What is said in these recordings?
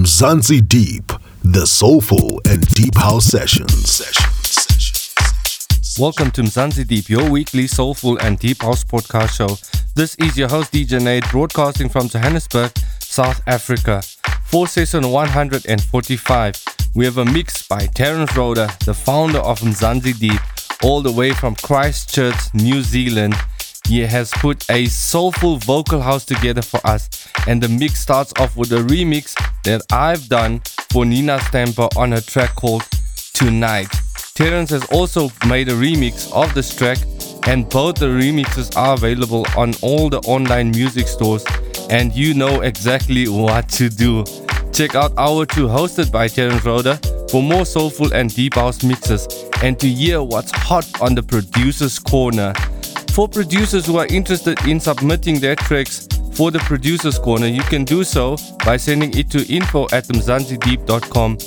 Mzansi Deep, the soulful and deep house sessions. Welcome to Mzansi Deep, your weekly soulful and deep house podcast show. This is your host DJ Nate, broadcasting from Johannesburg, South Africa. For session 145, we have a mix by Terence Rhoda, the founder of Mzansi Deep, all the way from Christchurch, New Zealand. He has put a soulful vocal house together for us, and the mix starts off with a remix that I've done for Nina Stamper on her track called Tonight. Terence has also made a remix of this track, and both the remixes are available on all the online music stores, and you know exactly what to do. Check out Hour 2 hosted by Terence Rhoda for more soulful and deep house mixes and to hear what's hot on the producer's corner. For producers who are interested in submitting their tracks for the producer's corner, you can do so by sending it to info at mzansideep.com.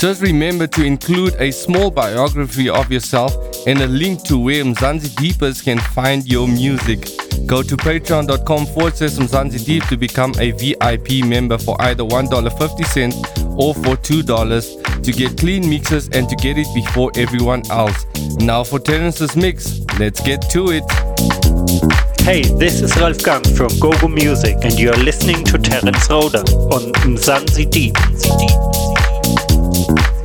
Just remember to include a small biography of yourself and a link to where Mzansi Deepers can find your music. Go to patreon.com forward slash Mzansi Deep to become a VIP member for either $1.50 or for $2 to get clean mixes and to get it before everyone else. Now for Terence's mix, let's get to it. Hey, this is Ralf GUM from GoGo Music, and you are listening to Terence Rhoda on Mzansi Deep. It's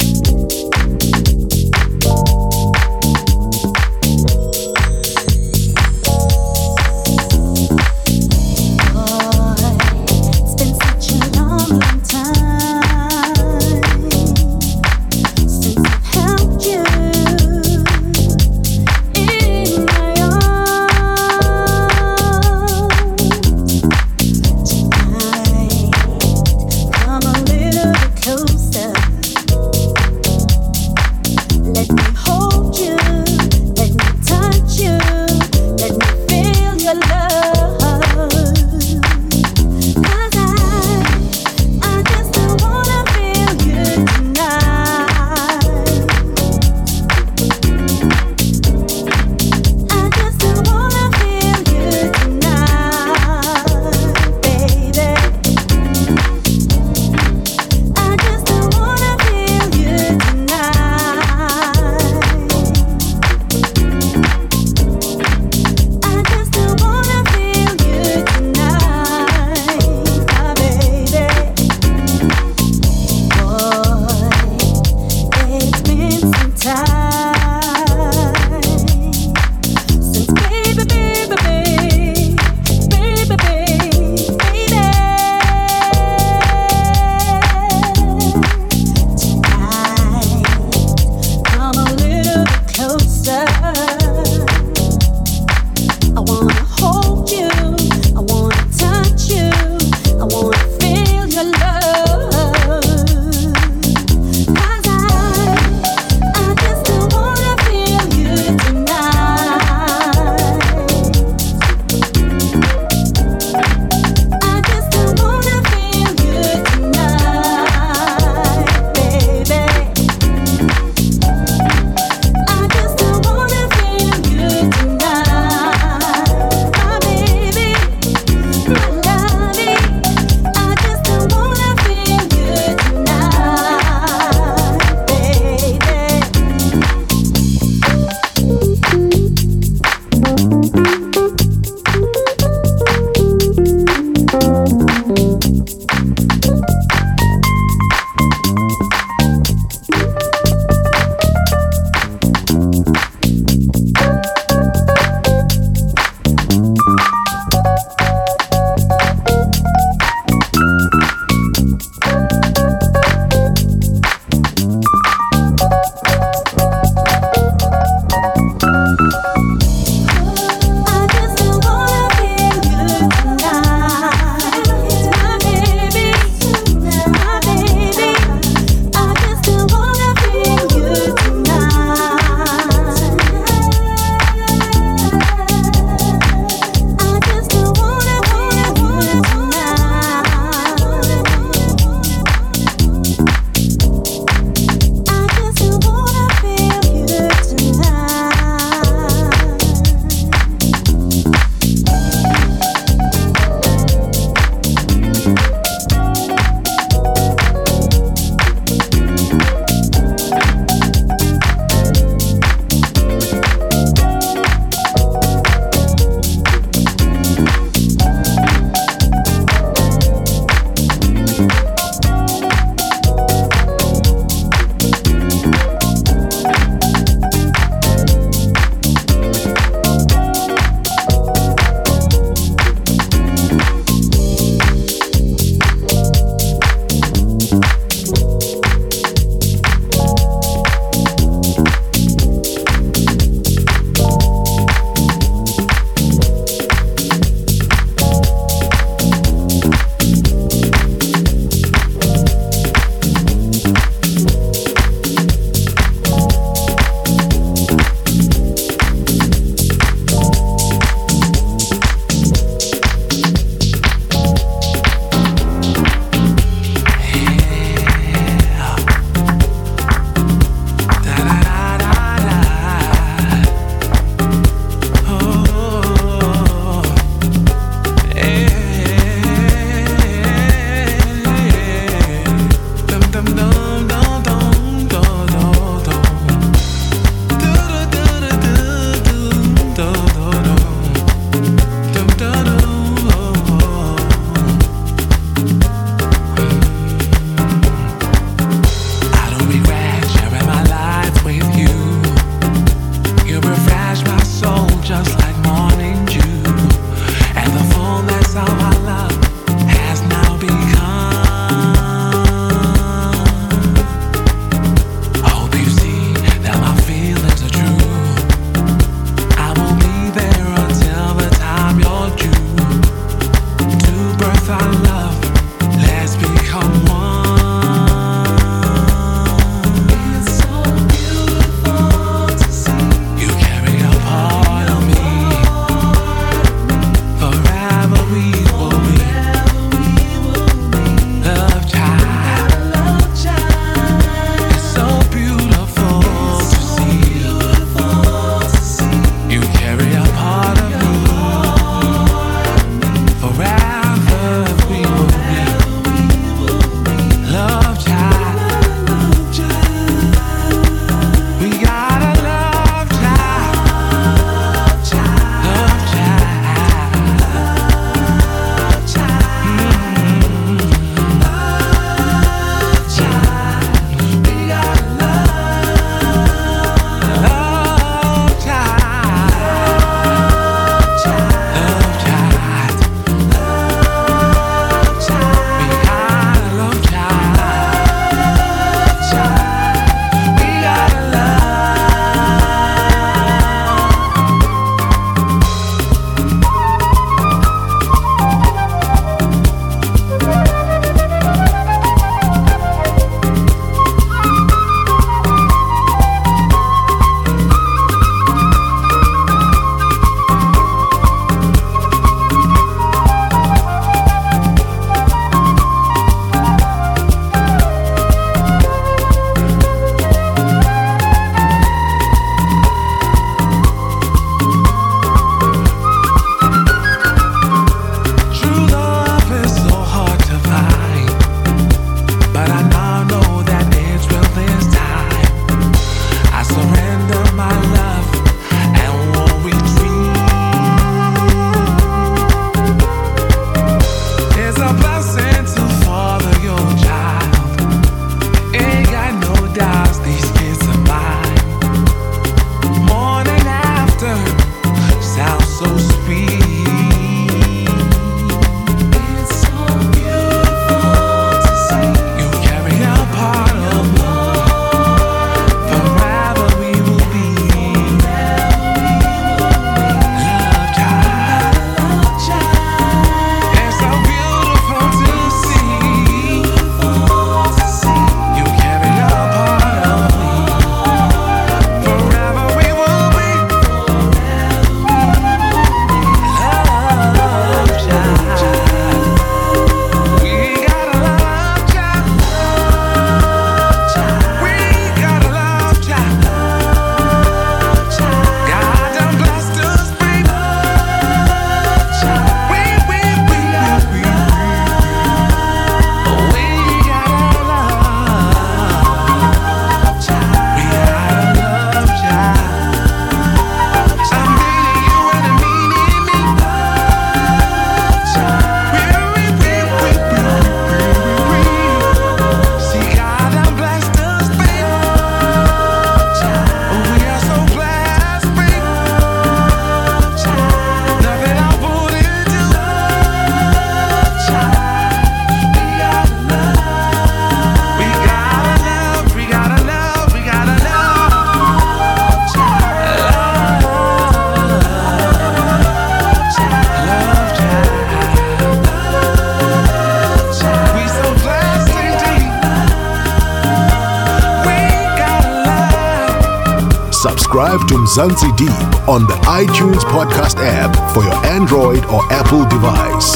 Mzansi Deep on the iTunes podcast app for your Android or Apple device.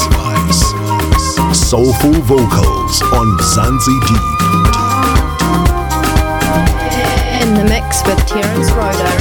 Soulful vocals on Mzansi Deep. In the mix with Terence Rhoda.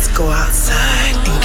Let's go outside.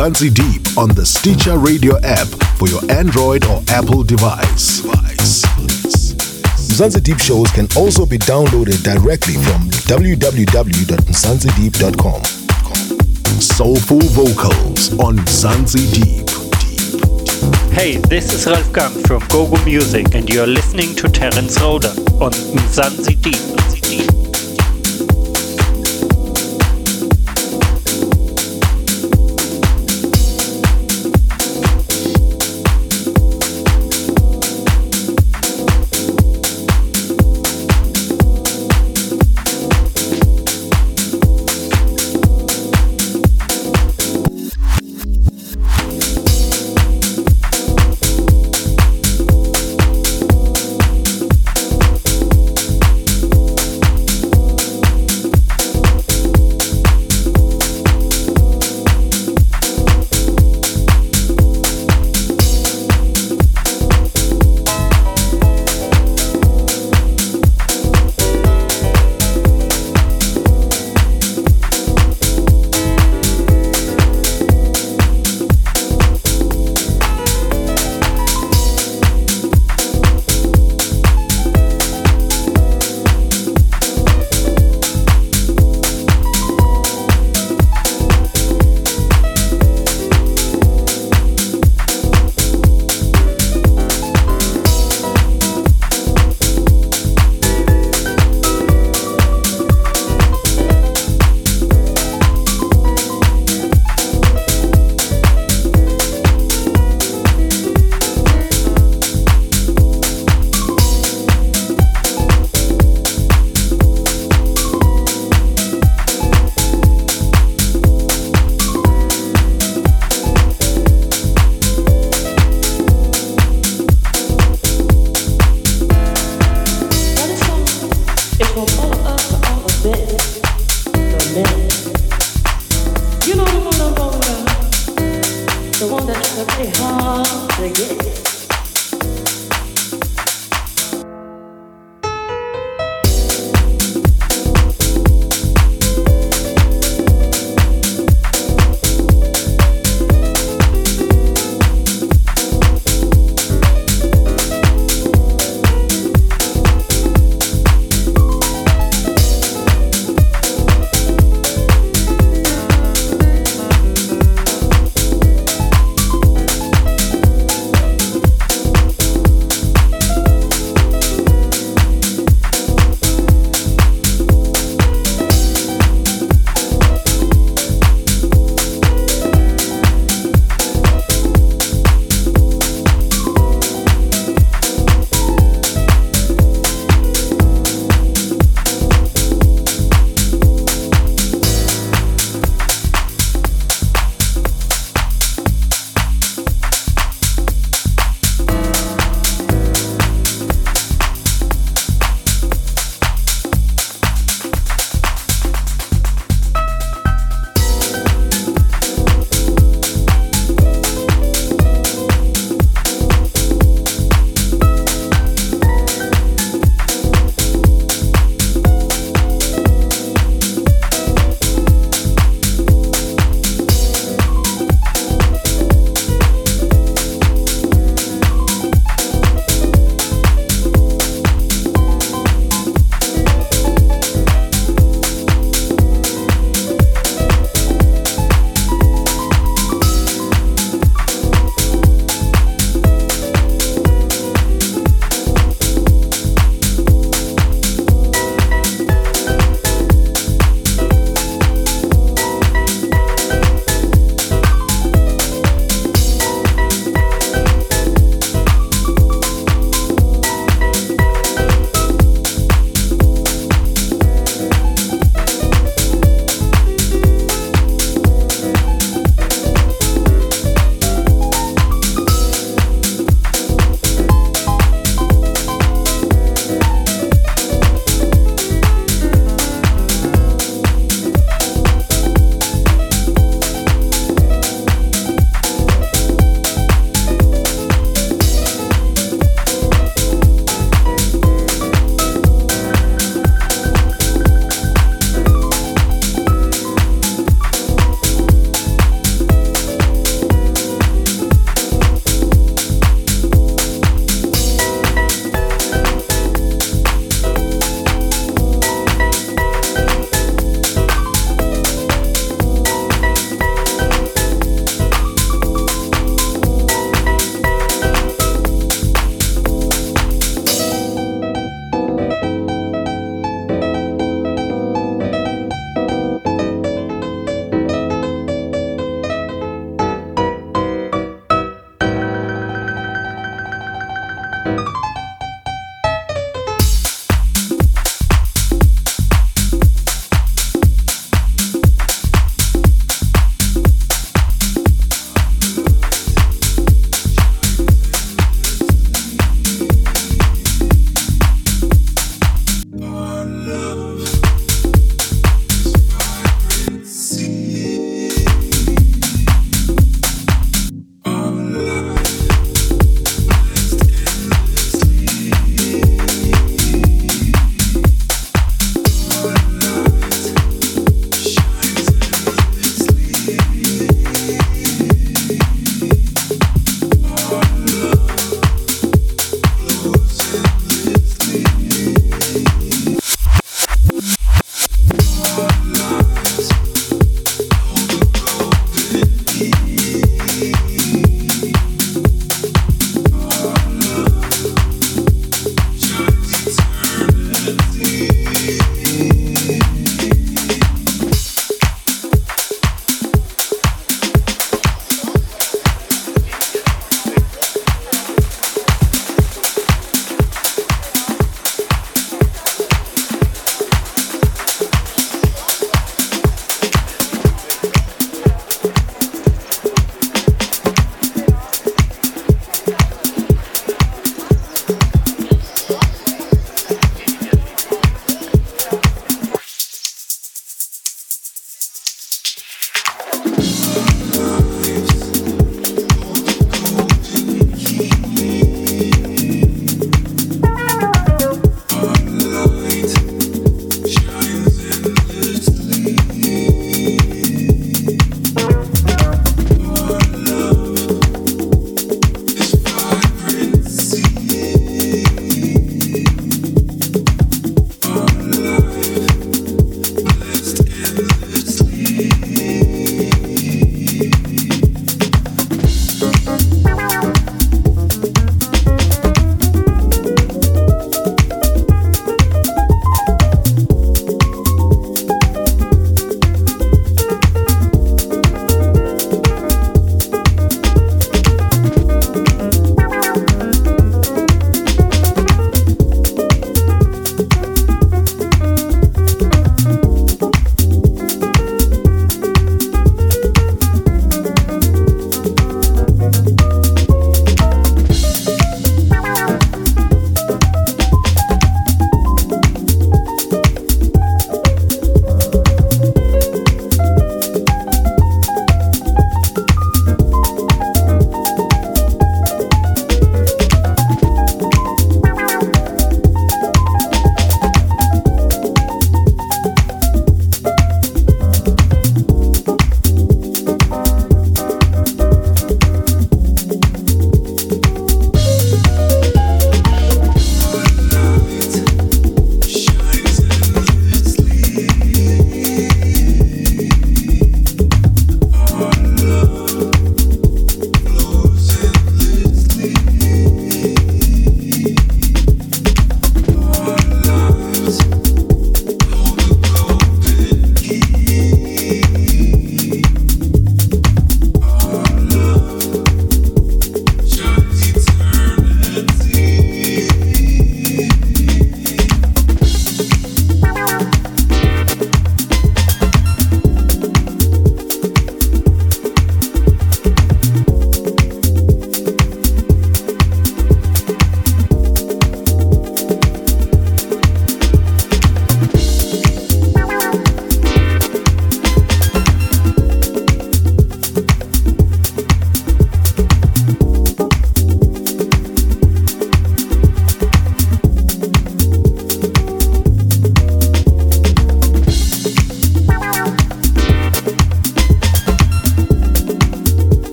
Mzansi Deep on the Stitcher Radio app for your Android or Apple device. Mzansi Deep shows can also be downloaded directly from www.mzansideep.com. Soulful vocals on Mzansi Deep. Hey, this is Ralf GUM from Gogo Music, and you're listening to Terence Rhoda on Mzansi Deep.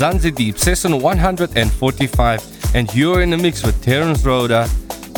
Mzansi Deep, session 145, and you're in the mix with Terence Rhoda.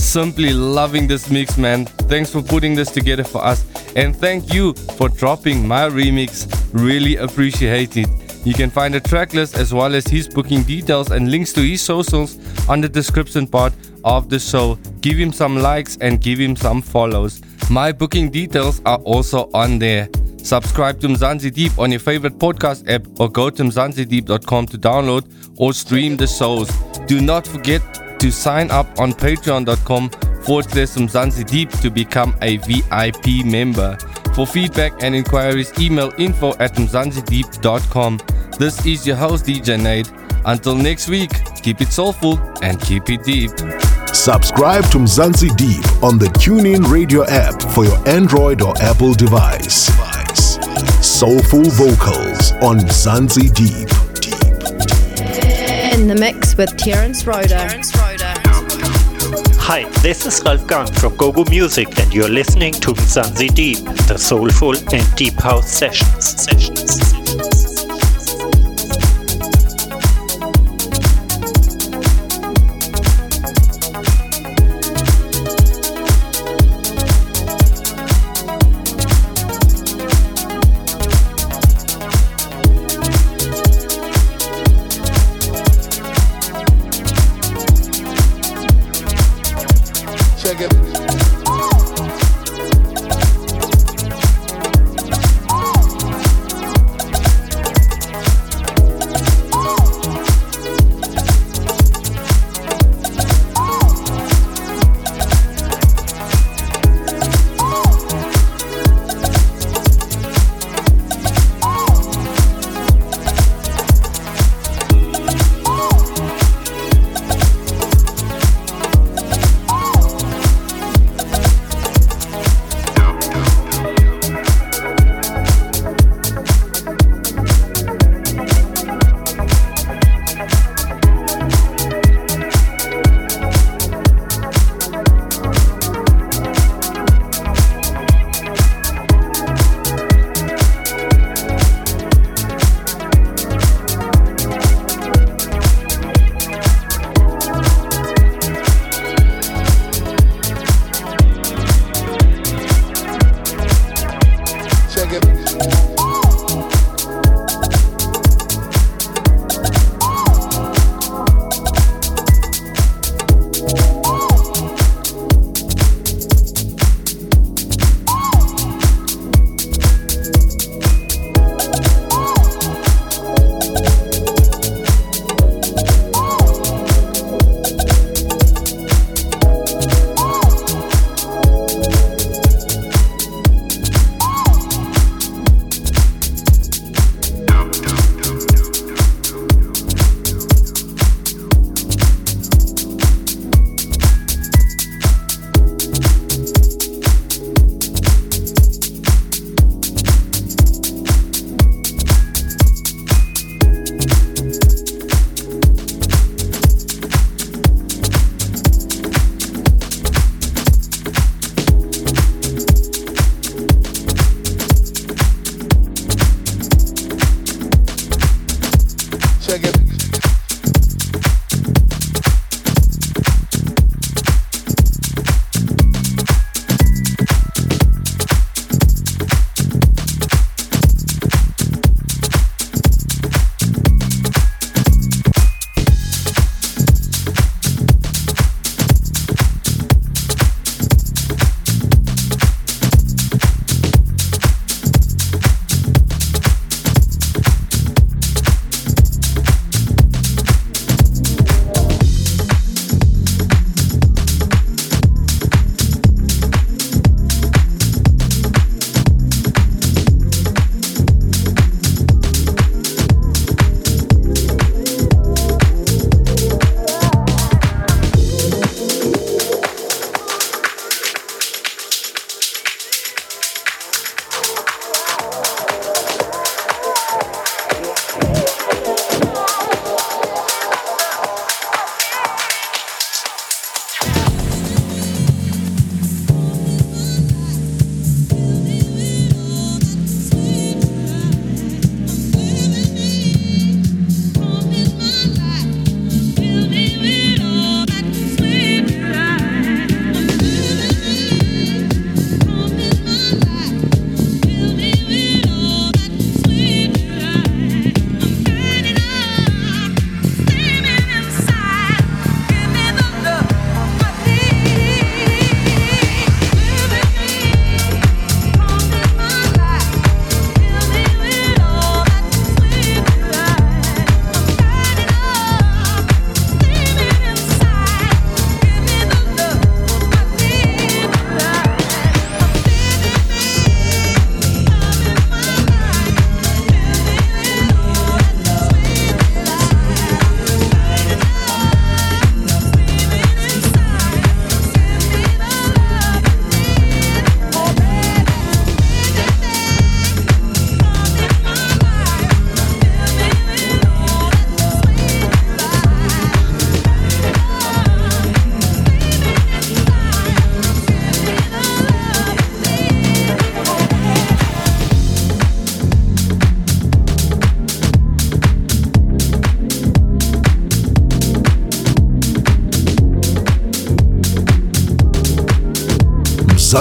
Simply loving this mix, man. Thanks for putting this together for us, and thank you for dropping my remix. Really appreciate it. You can find the track list as well as his booking details and links to his socials on the description part of the show. Give him some likes and give him some follows. My booking details are also on there. Subscribe to Mzansi Deep on your favorite podcast app or go to mzansideep.com to download or stream the shows. Do not forget to sign up on patreon.com forward slash Mzansi Deep to become a VIP member. For feedback and inquiries, email info at mzansideep.com. This is your host, DJ Nate. Until next week, keep it soulful and keep it deep. Subscribe to Mzansi Deep on the TuneIn Radio app for your Android or Apple device. Soulful vocals on Mzansi Deep. In In the mix with Terence Rhoda. Hi, this is Ralf GUM from GoGo Music, and you're listening to Mzansi Deep, the soulful and deep house sessions. sessions.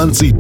Mzansi